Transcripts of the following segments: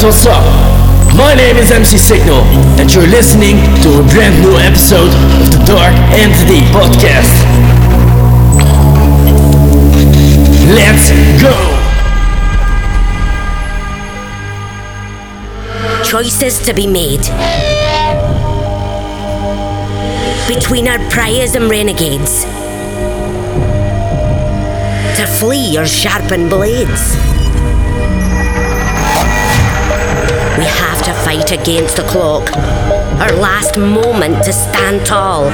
That's what's up. My name is MC Siqnal, and you're listening to a brand new episode of the Dark Entity Podcast. Let's go! Choices to be made between our pariahs and renegades. To flee or sharpen blades. To fight against the clock. Our last moment to stand tall.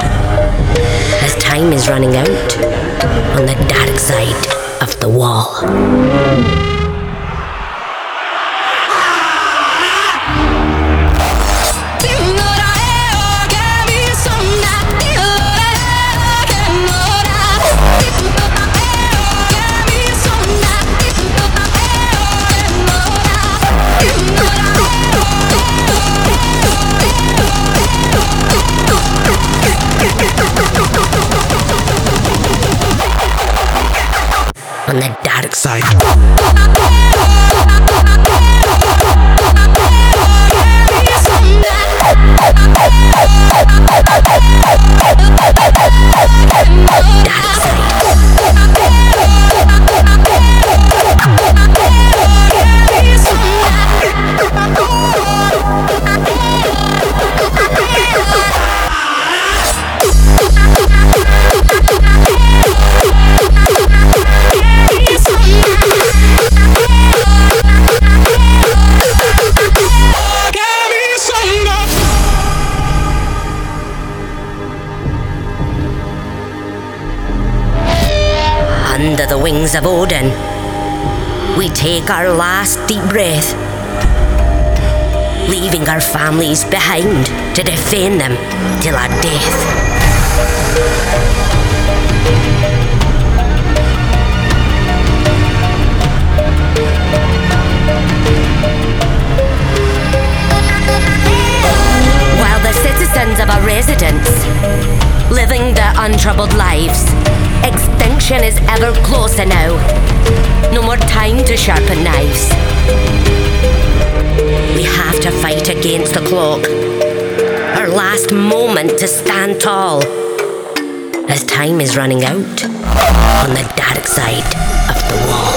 As time is running out on the dark side of the wall. Of Odin, we take our last deep breath, leaving our families behind to defend them till our death. While the citizens of our residence, living their untroubled lives, extinction is ever closer now. No more time to sharpen knives. We have to fight against the clock. Our last moment to stand tall. As time is running out on the dark side of the wall.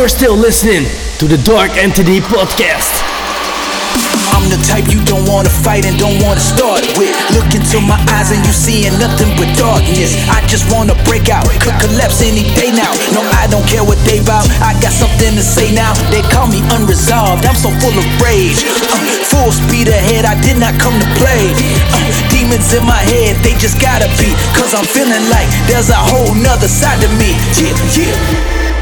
You're still listening to the Dark Entity Podcast. I'm the type you don't wanna fight and don't wanna start with. Look into my eyes and you seeing nothing but darkness. I just wanna break out, could collapse any day now. No, I don't care what they bout. I got something to say now. They call me unresolved. I'm so full of rage. Uh, full speed ahead. I did not come to play. Uh, demons in my head, they just gotta be. Cause I'm feeling like there's a whole nother side to me. Yeah, yeah.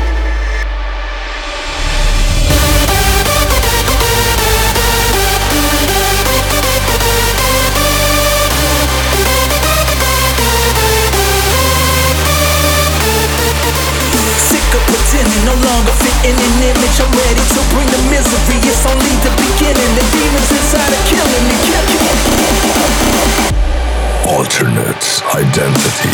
In an image, I'm ready to bring the misery. It's only the beginning. The demons inside are killing me. Alternate identity.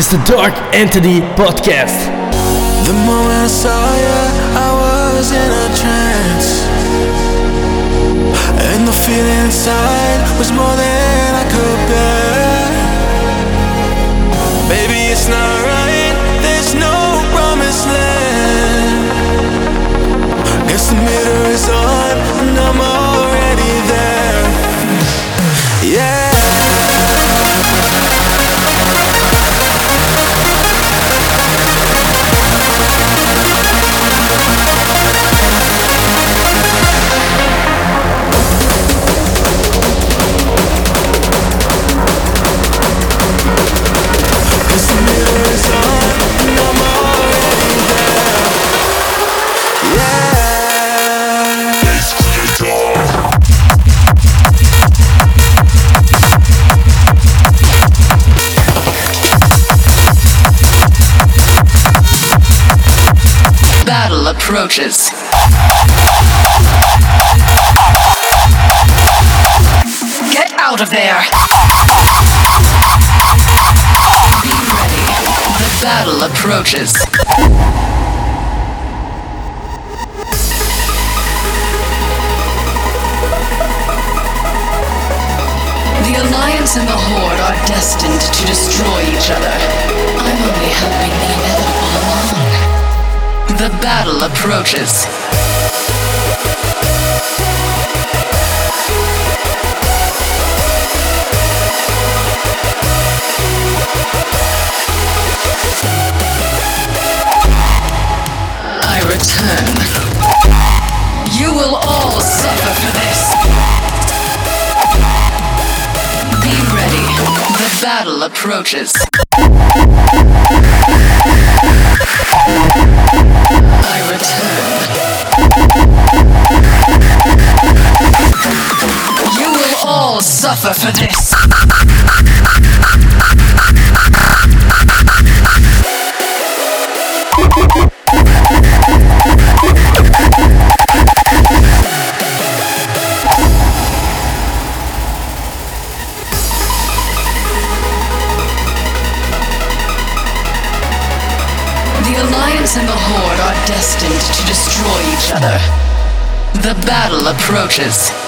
is the Dark Entity Podcast. The I saw you. out of there. Be ready. The battle approaches. The Alliance and the Horde are destined to destroy each other. I'm only helping the inevitable along. The battle approaches. battle approaches. I return. You will all suffer for this. couches.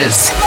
Sessions.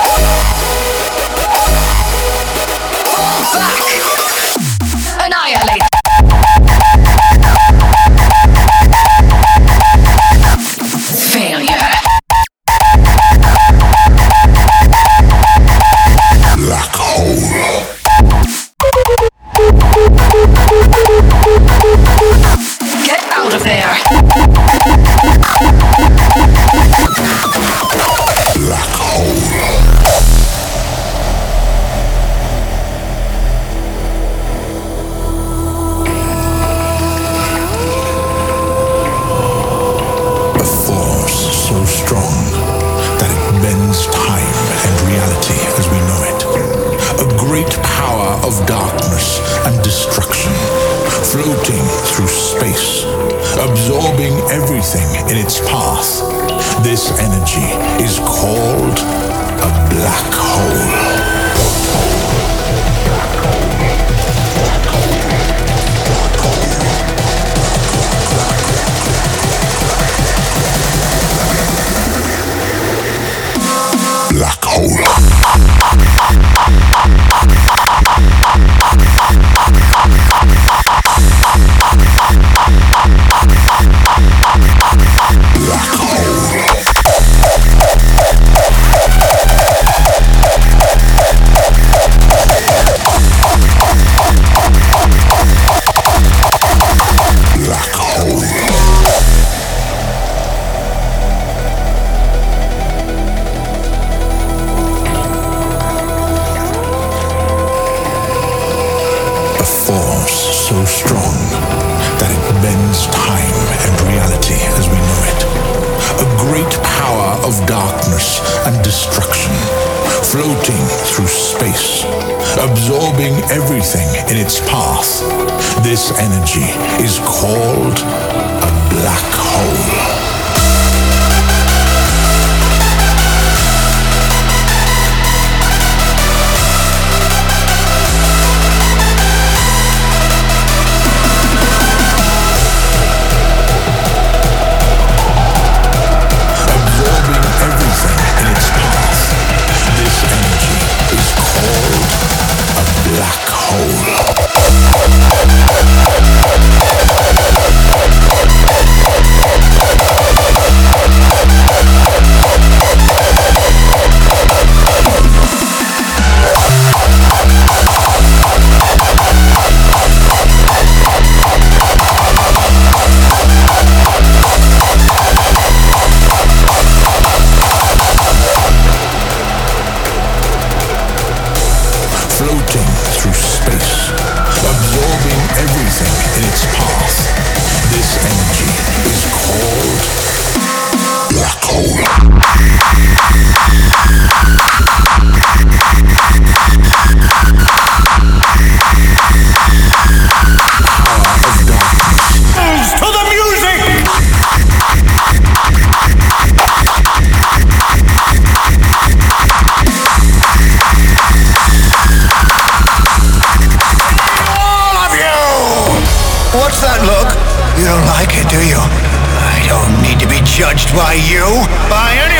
Judged by you, by anyone.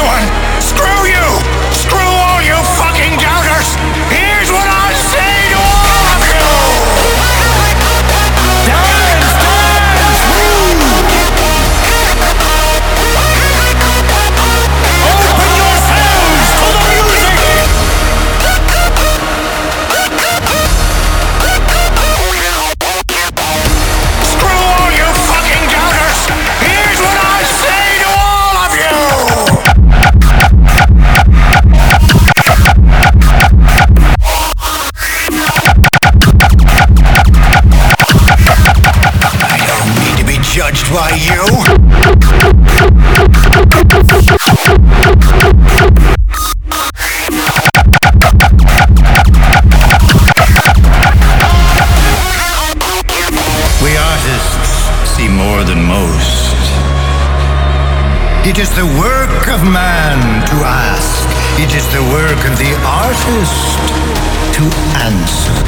To answer.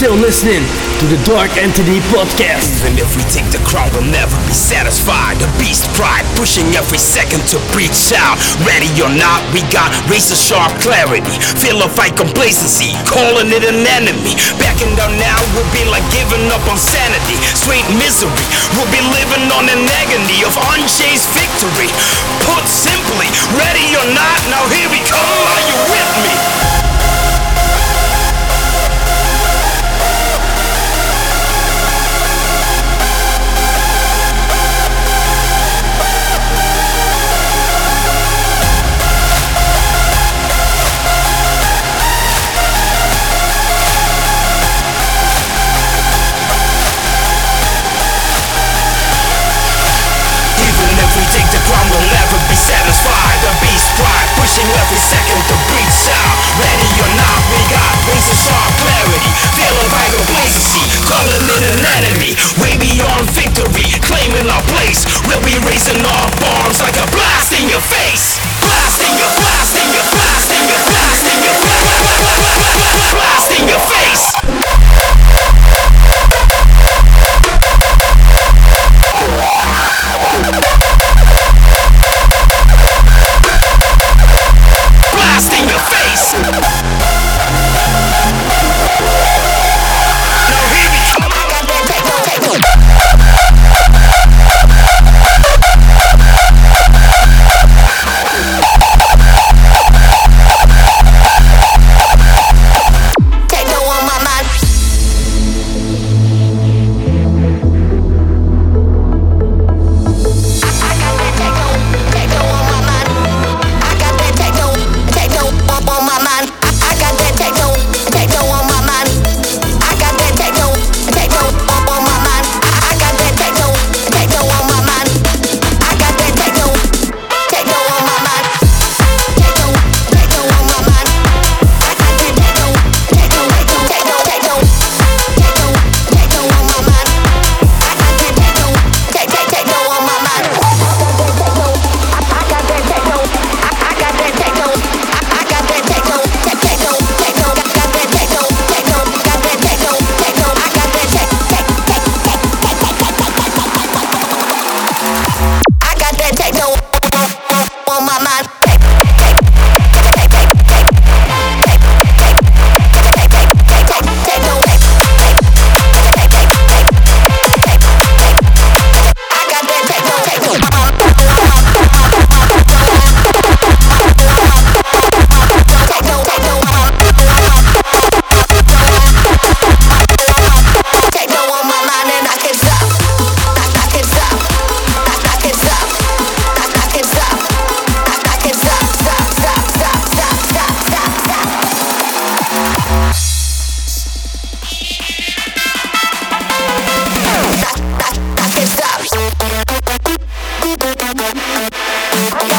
still listening to the Dark Entity Podcast. Even if we think the crowd will never be satisfied, the beast pride pushing every second to breach out. Ready or not, we got razor sharp clarity. Feel a fight complacency, calling it an enemy. Backing down now would be like giving up on sanity. Sweet misery, we'll be living on an agony of unchased victory. Put simply, ready or not, now here we come. Are you ready? pushing every second to beat sound. Ready or not, we got wings of sharp clarity, a vital blazency, calling it an enemy. Way beyond victory, claiming our place. We'll be raising our bombs like a blast in your face.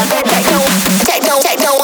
techno, techno, techno.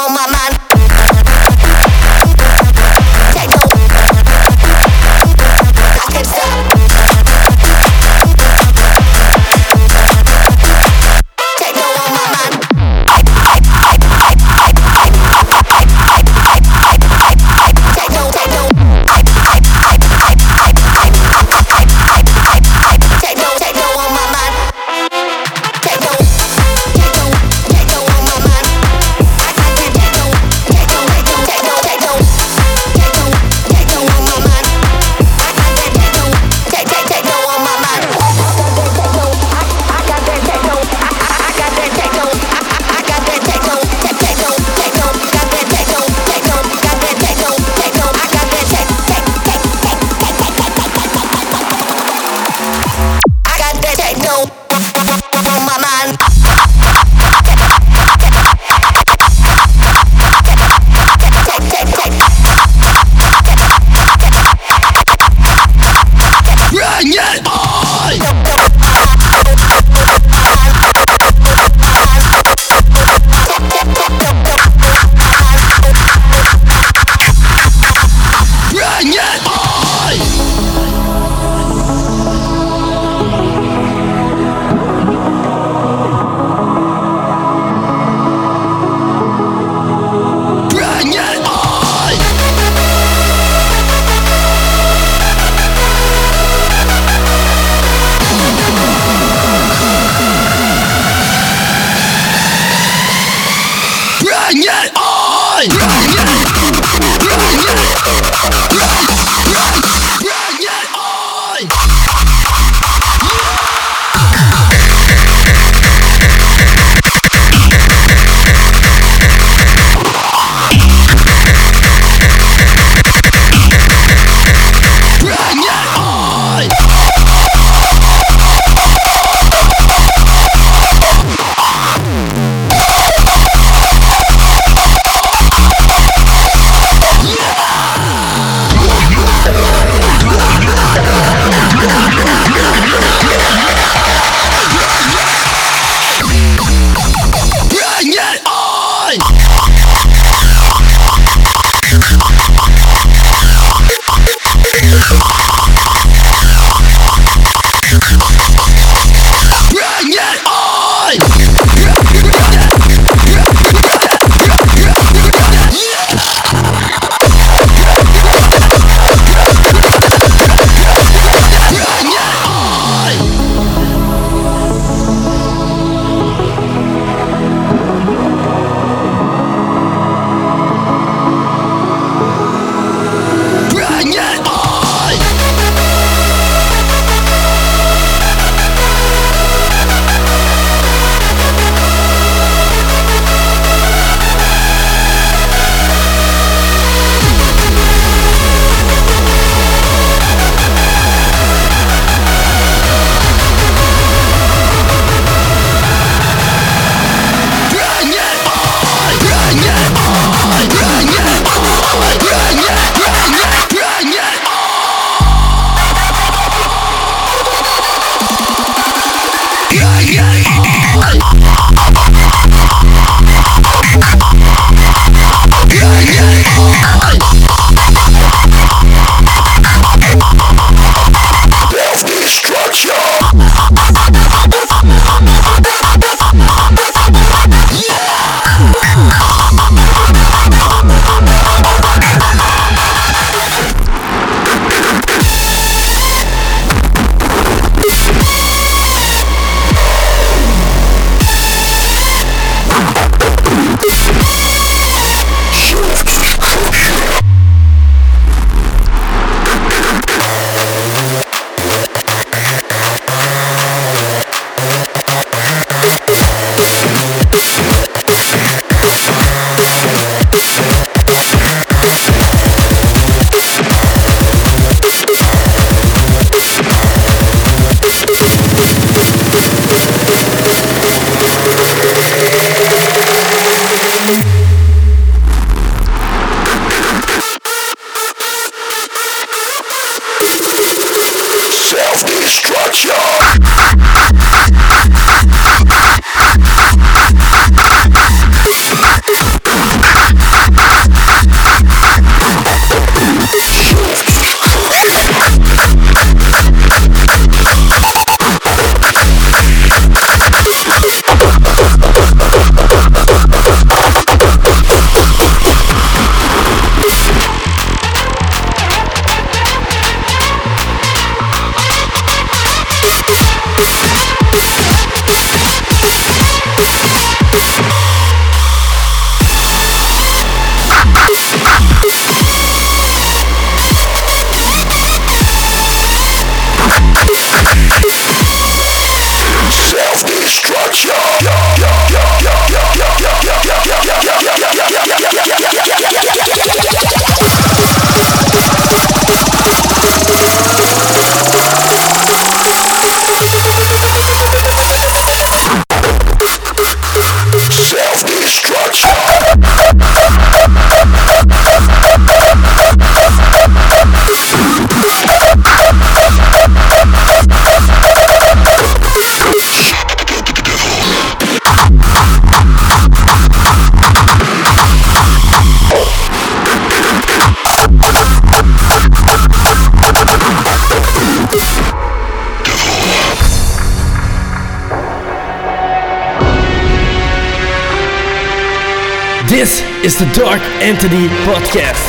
Dark Entity Podcast.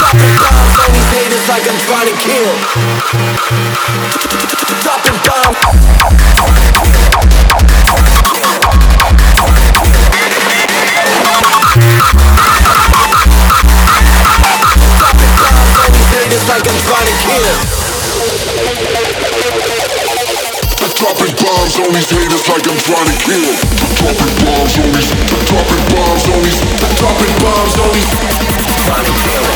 Dropping bombs these haters like I'm trying to kill. Dropping bombs. Dropping bombs these haters like I'm trying to kill. Bombs on these haters like I'm trying to kill. They're dropping bombs on these, they're dropping bombs on these, they're dropping bombs on these, trying to kill.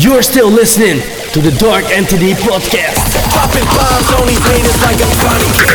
You're still listening to the Dark Entity Podcast. Dropping bombs on these haters like I'm trying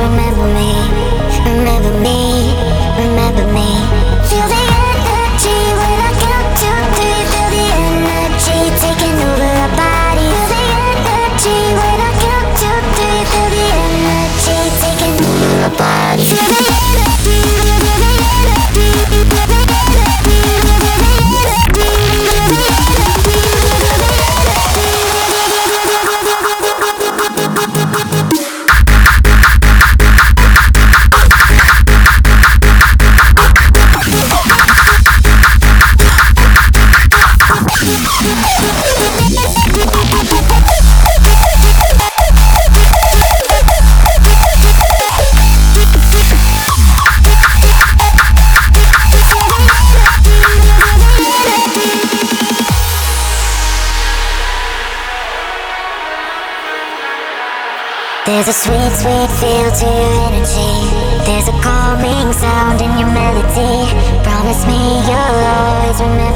remember me, remember me. There's a sweet, sweet feel to your energy. There's a calming sound in your melody. Promise me you'll always remember.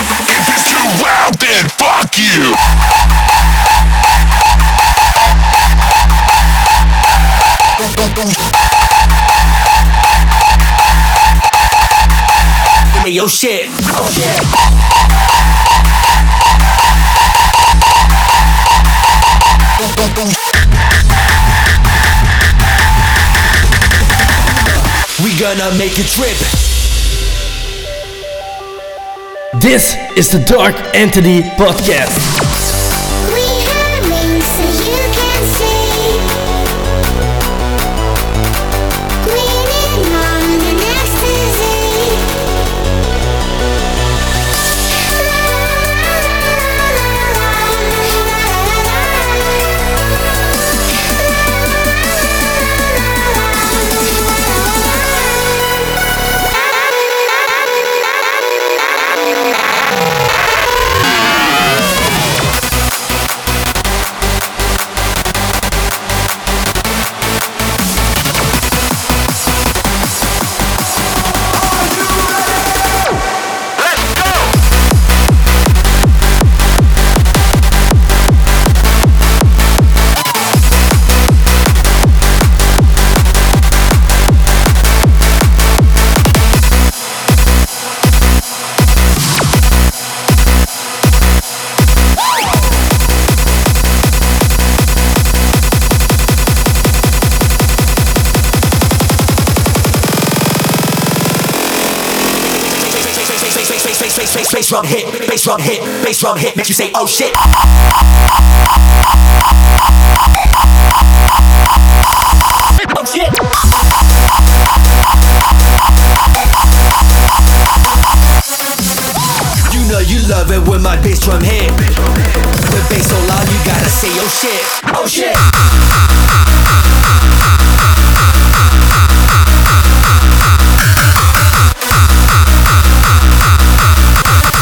out then, fuck you! Give me your shit. Oh, shit. We gonna make a trip. This is the Dark Entity Podcast. Drum hit, bass drum hit, bass drum hit, makes you say, oh shit. Oh shit. You know you love it when my bass drum hit. The bass so loud, you gotta say, oh shit, oh shit.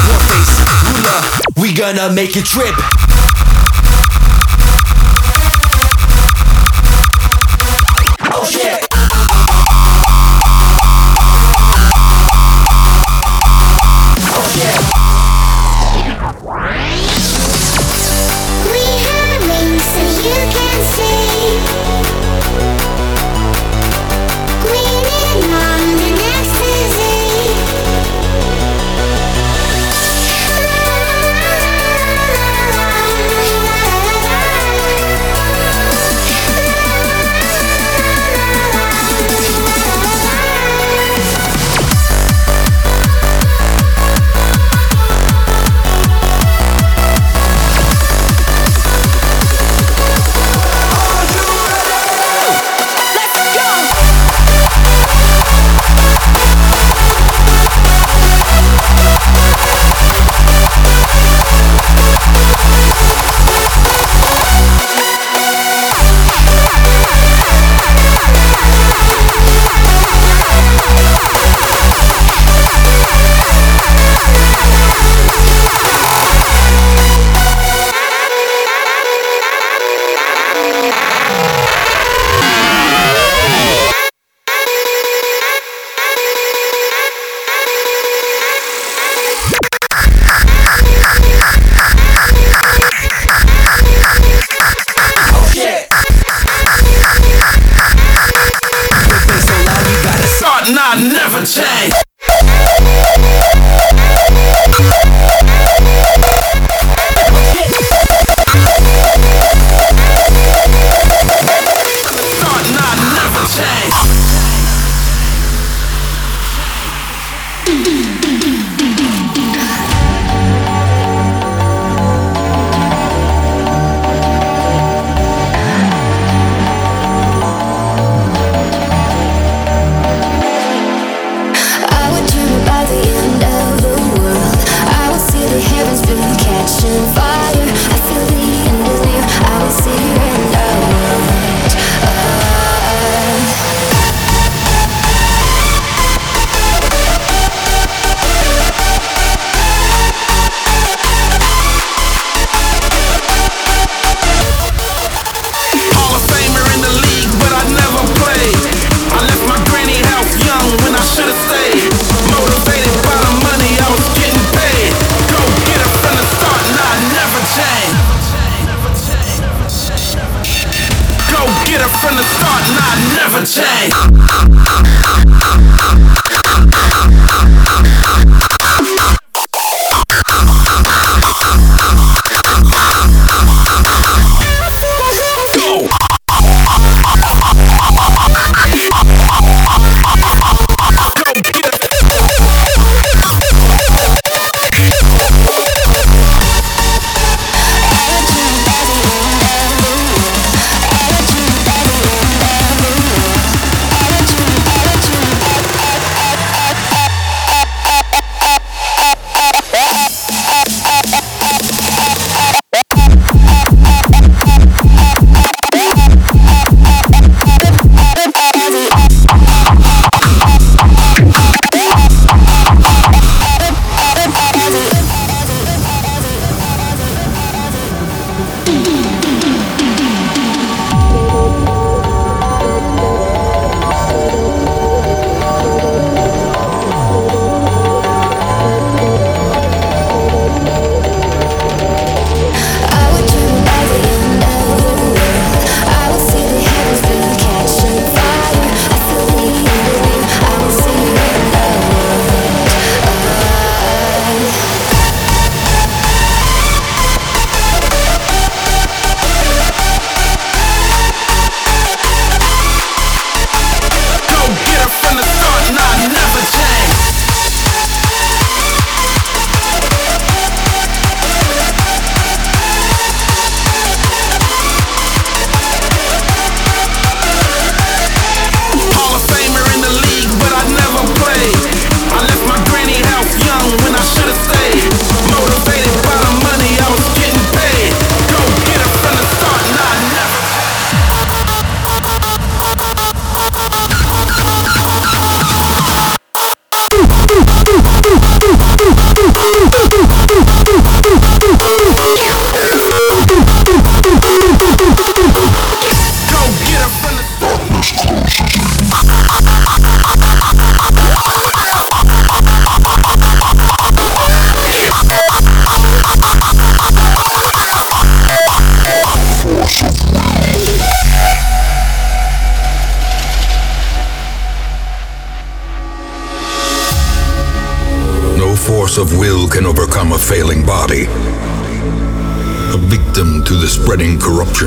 Warface, Rooler, we gonna make it trip.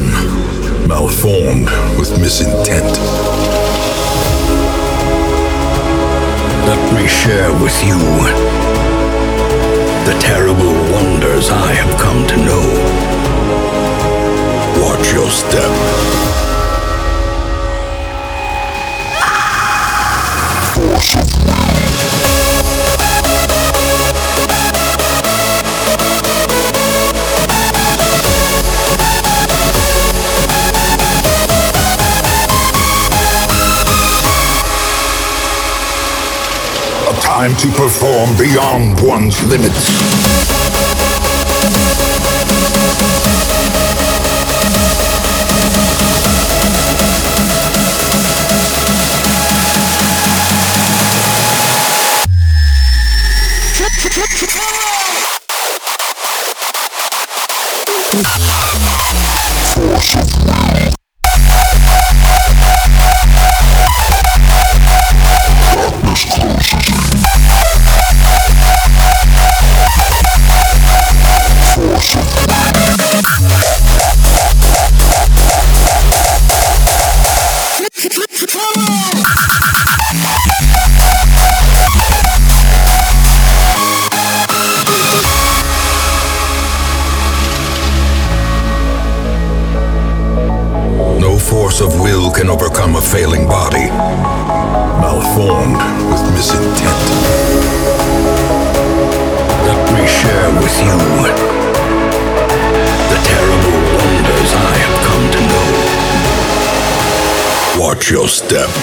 malformed with misintent. Let me share with you the terrible wonders I have come to know. Watch your step. transform beyond one's limits. Eurostep.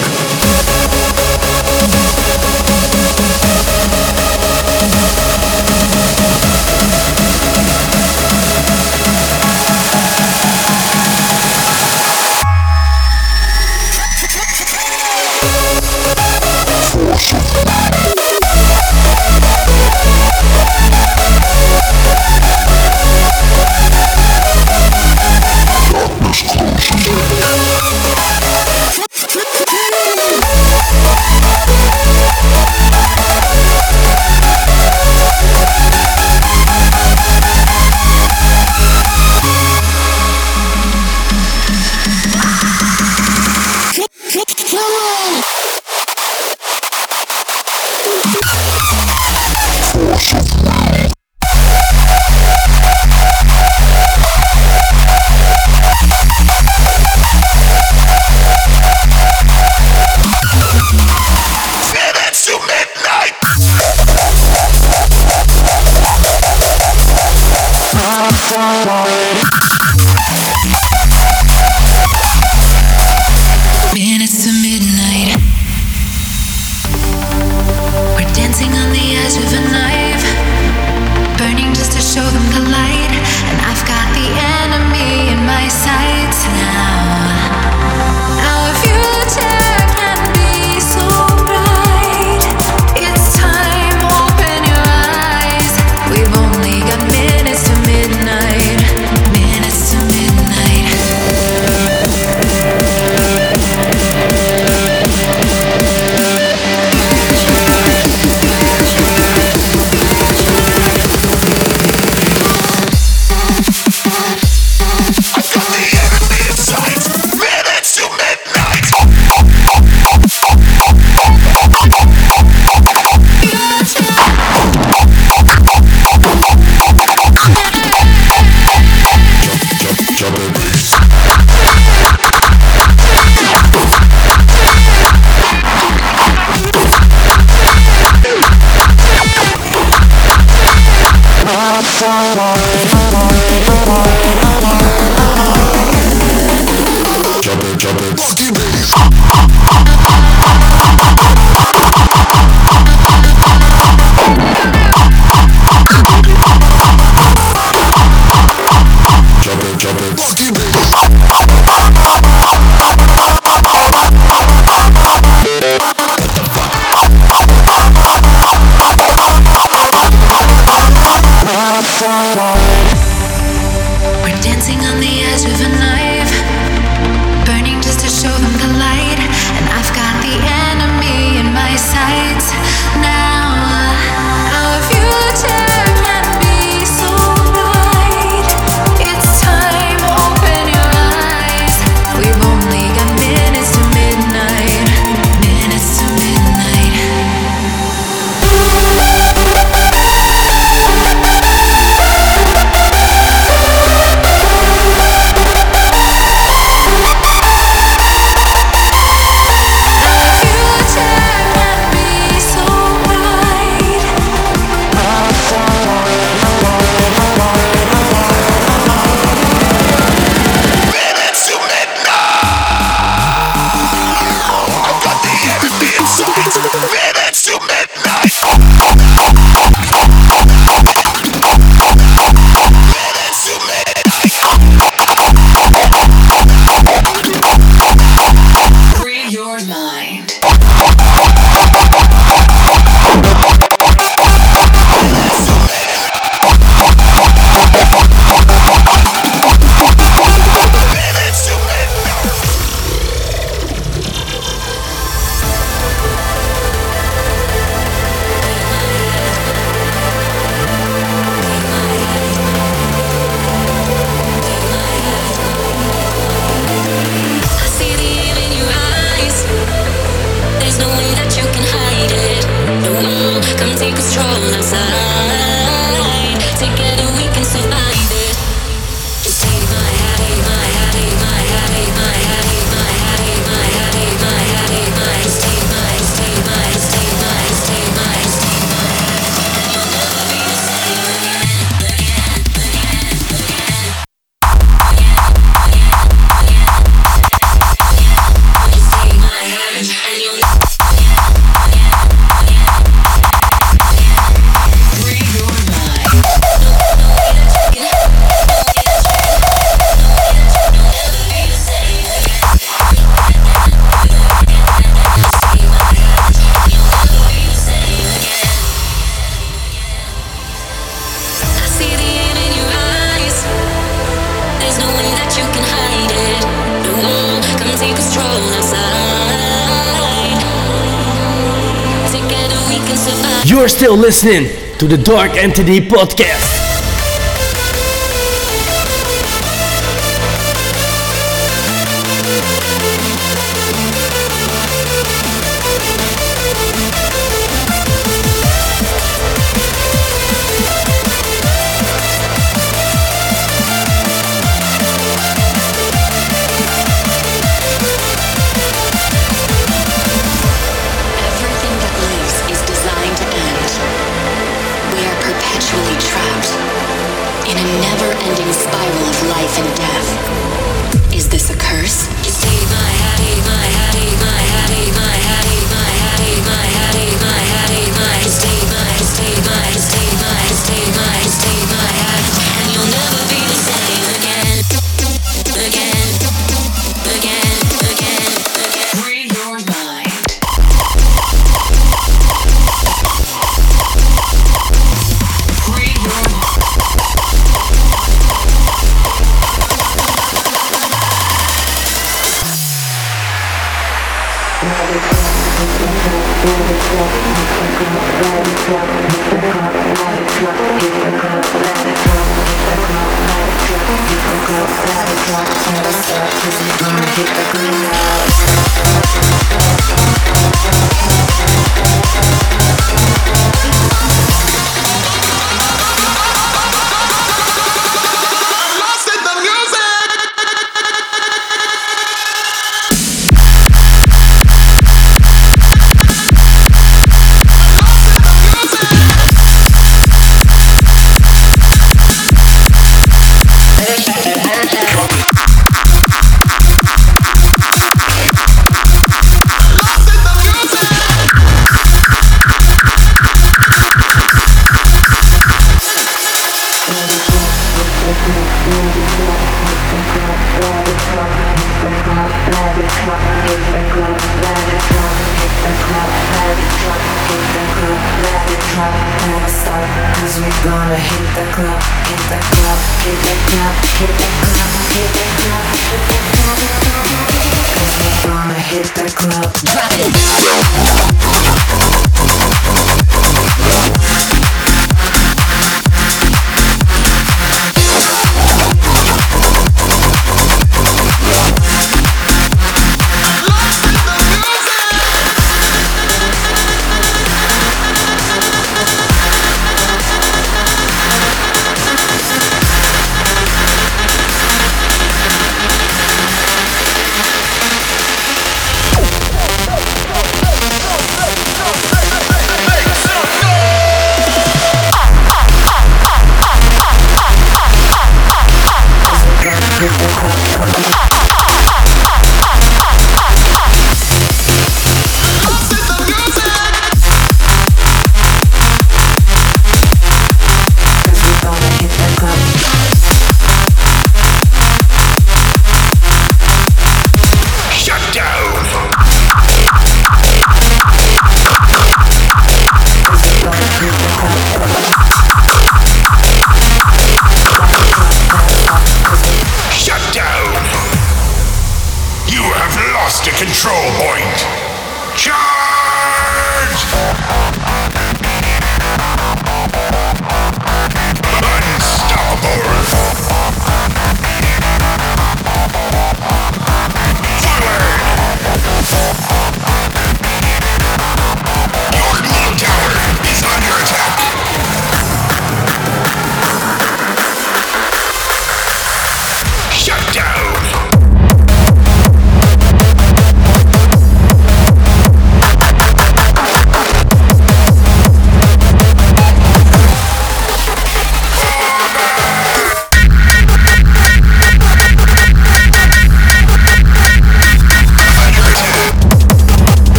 Listening to the Dark Entity Podcast.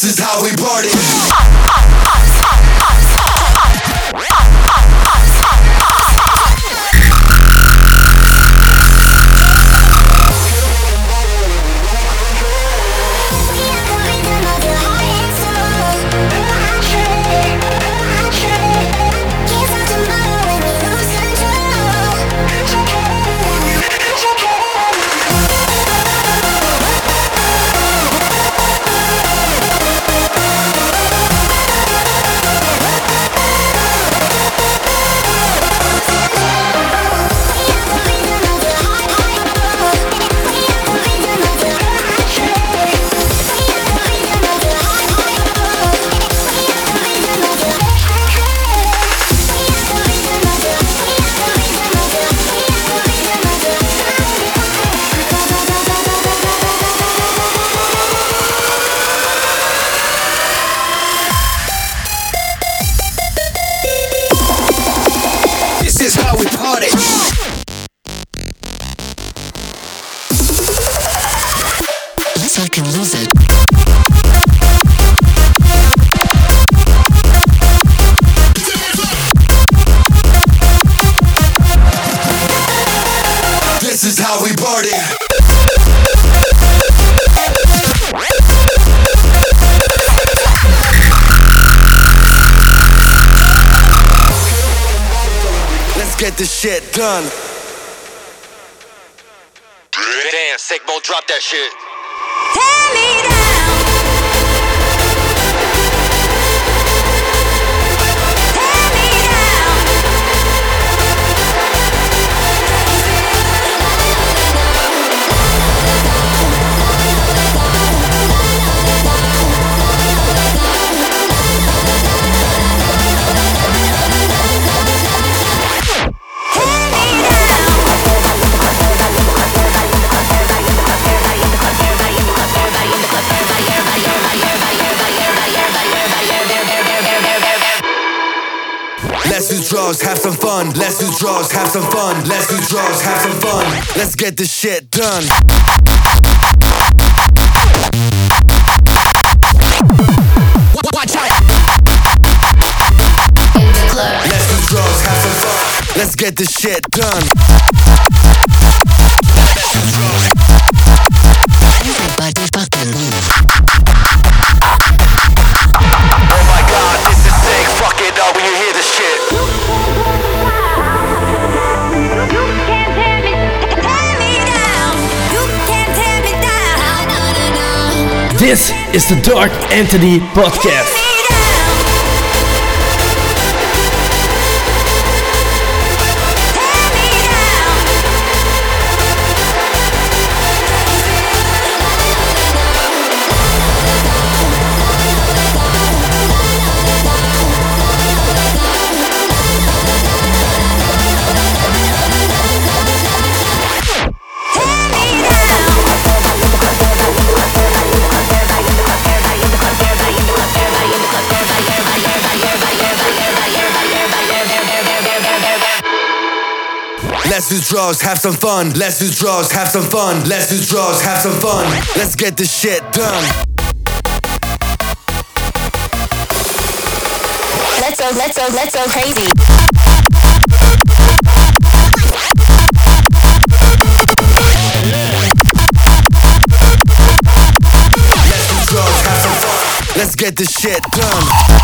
This is how we party. Have some fun. Let's do drugs, have some fun. Let's get this shit done. Watch out. Let's do drugs, have some fun. Let's get this shit done. This is the Dark Entity Podcast. Drugs, have some fun. Let's do drugs, have some fun. Let's do drugs, have some fun. Let's get this shit done. Let's go, let's go, let's go crazy. Let's do drugs, have some fun. Let's get this shit done.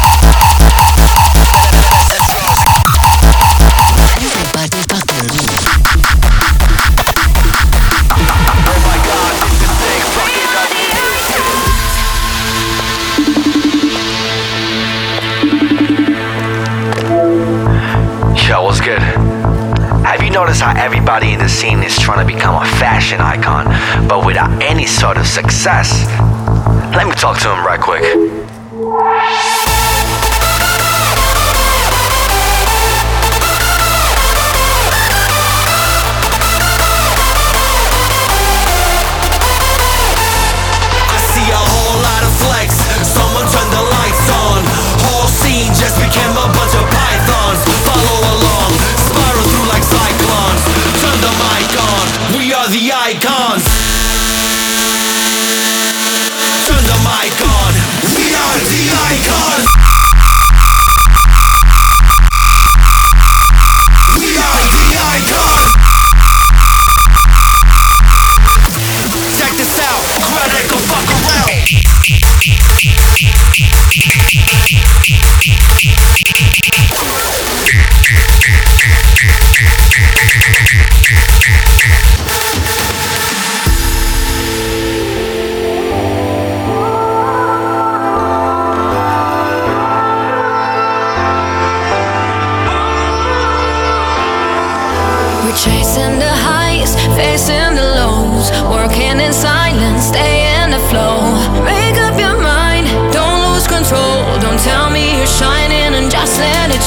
Yo, what's good? Have you noticed how everybody in the scene is trying to become a fashion icon, but without any sort of success? Let me talk to him right quick.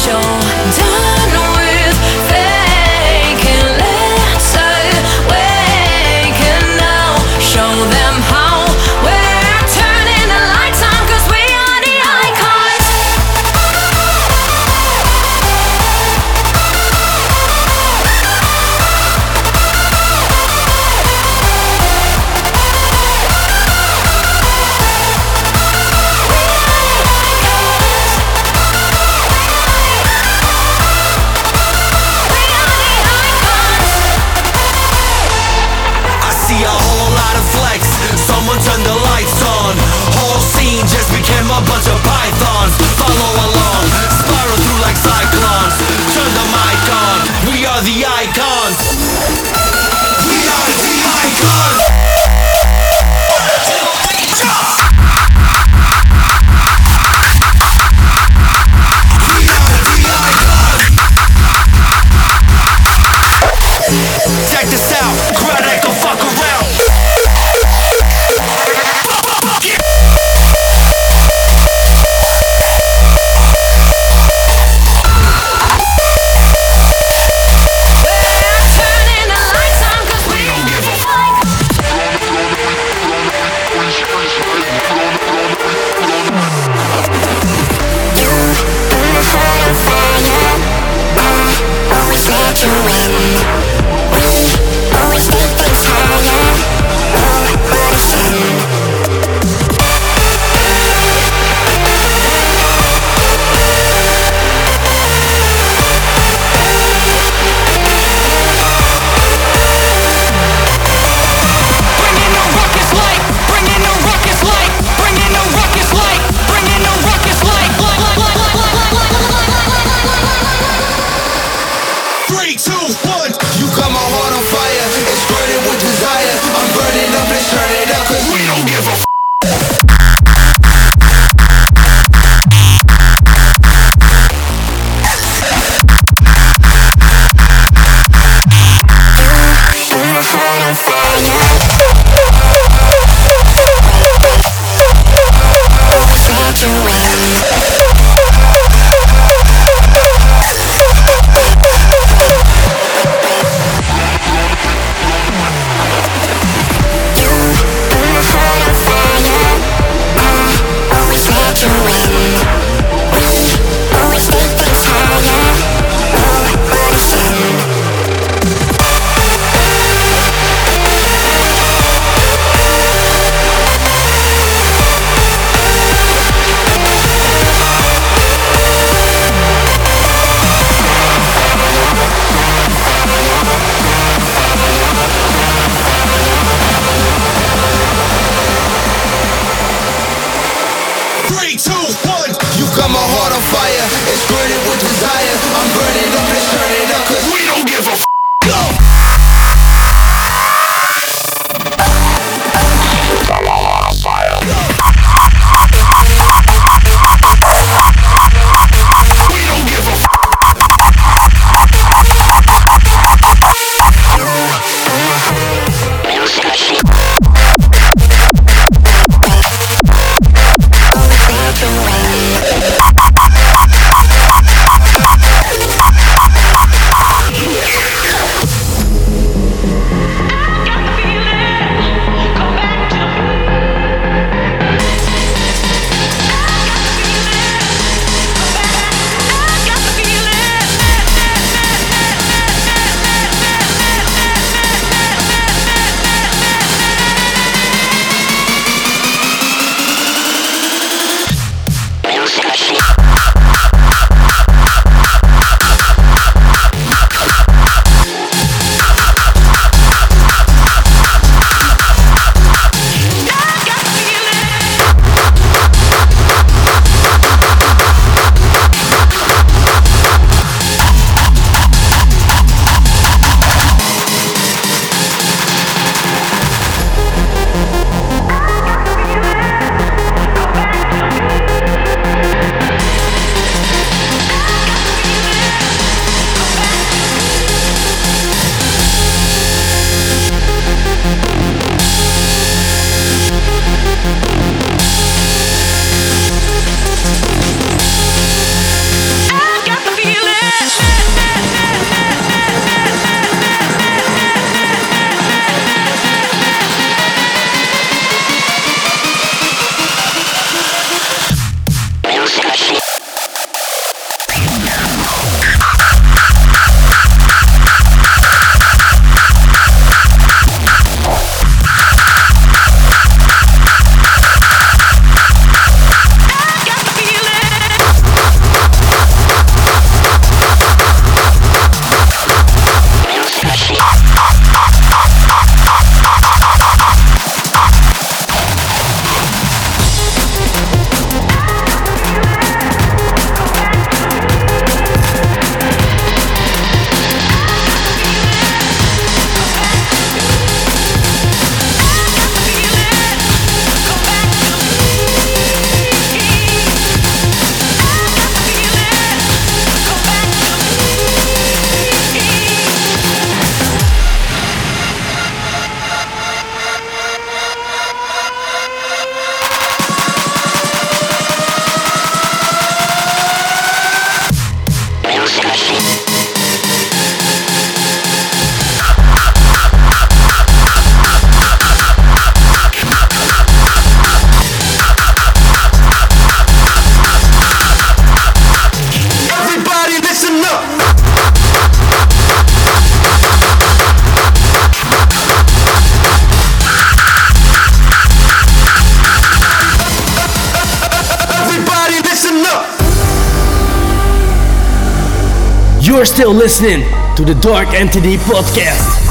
Show. Listening to the Dark Entity Podcast.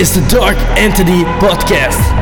Is the Dark Entity Podcast.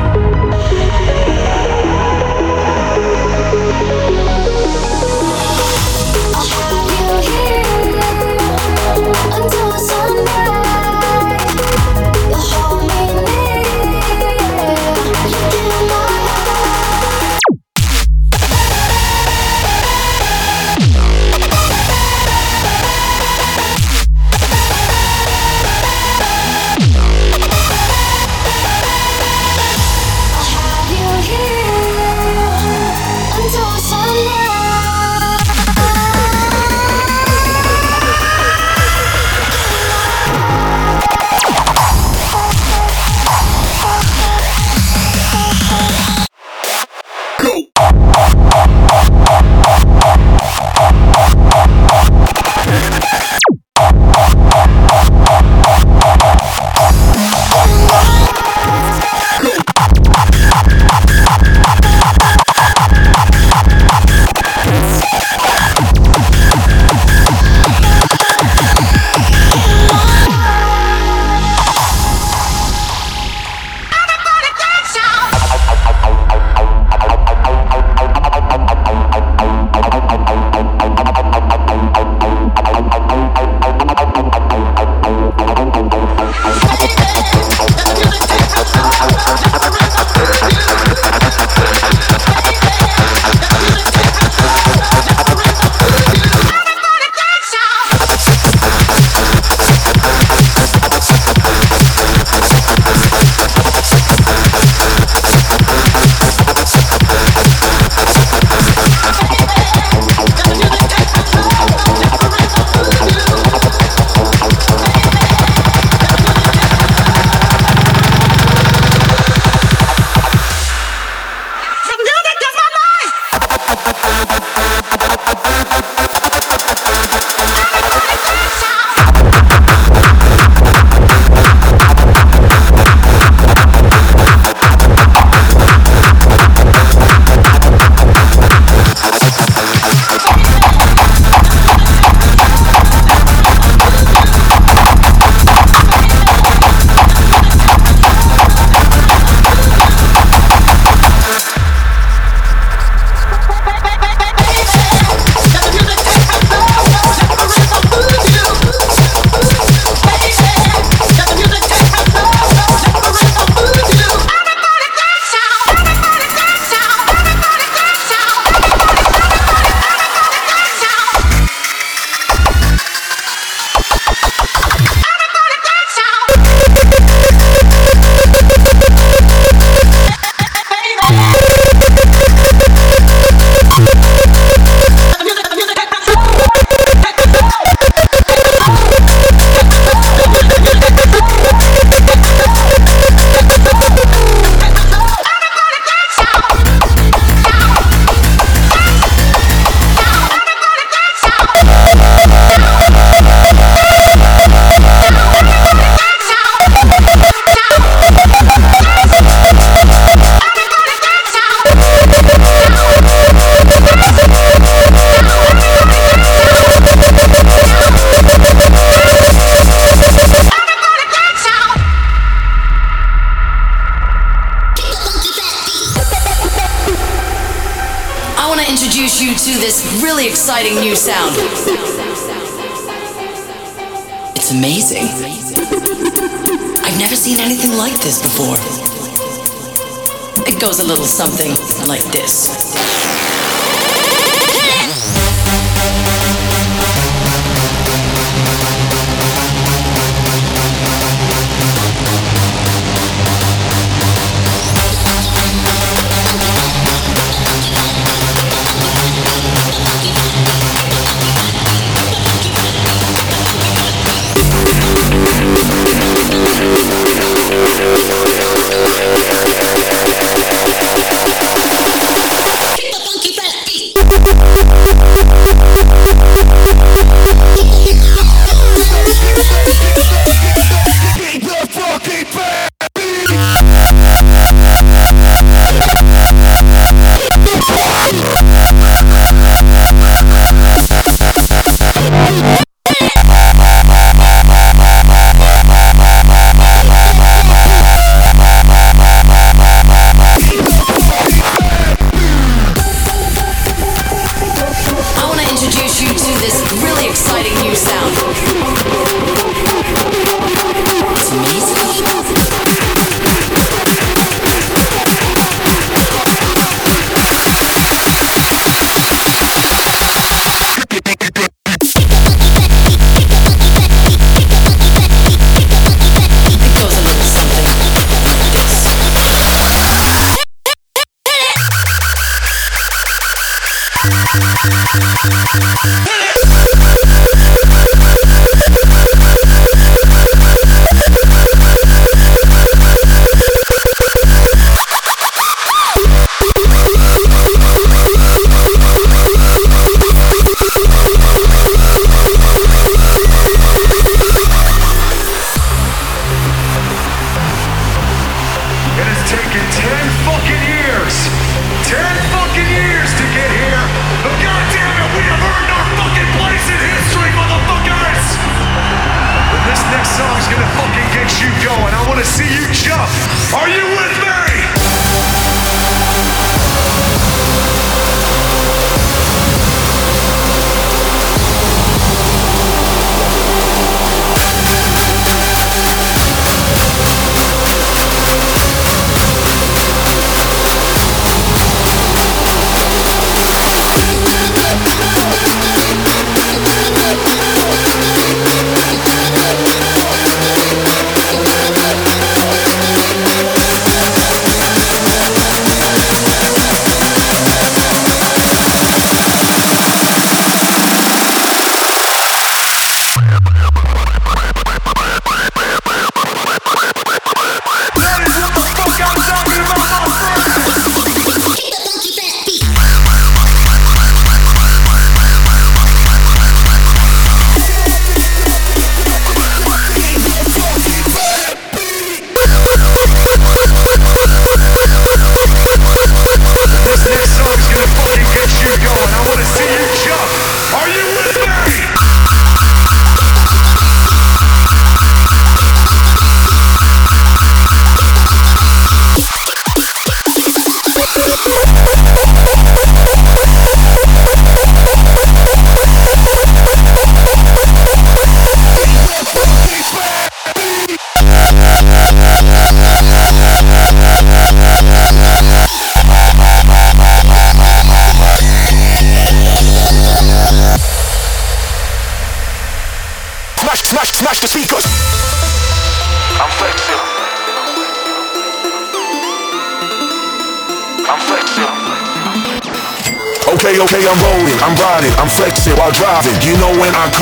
Something like this.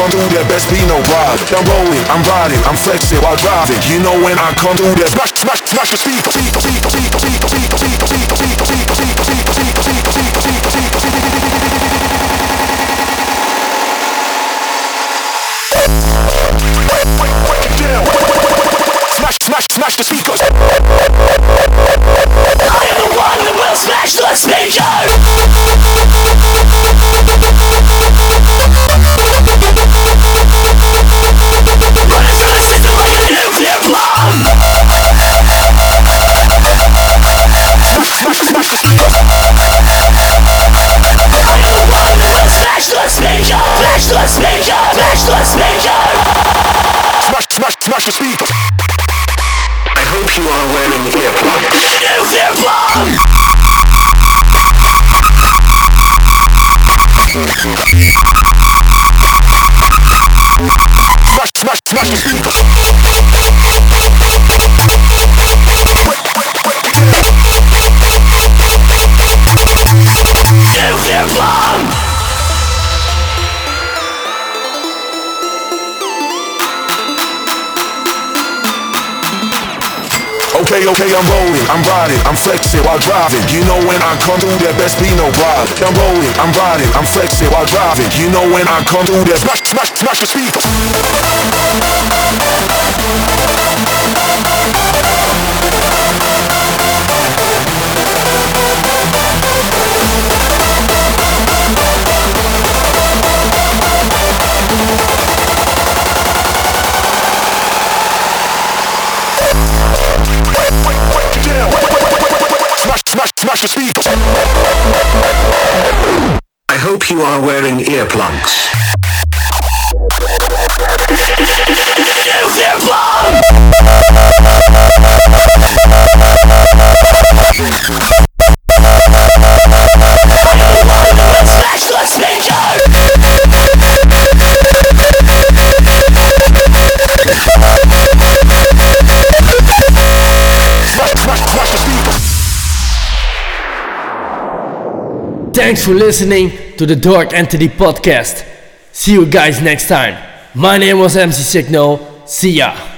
come through, there best be no problem. I'm rolling, I'm riding, I'm flexing while driving. You know when I come through, that, smash, smash, smash the speed. flex it while driving. You know when I come through, there best be no problem. I'm rolling, I'm riding, I'm flexing while driving. You know when I come through, there smash, smash, smash the speakers. I hope you are wearing earplugs. Thanks for listening to the Dark Entity Podcast. See you guys next time. My name was MC Siqnal. See ya.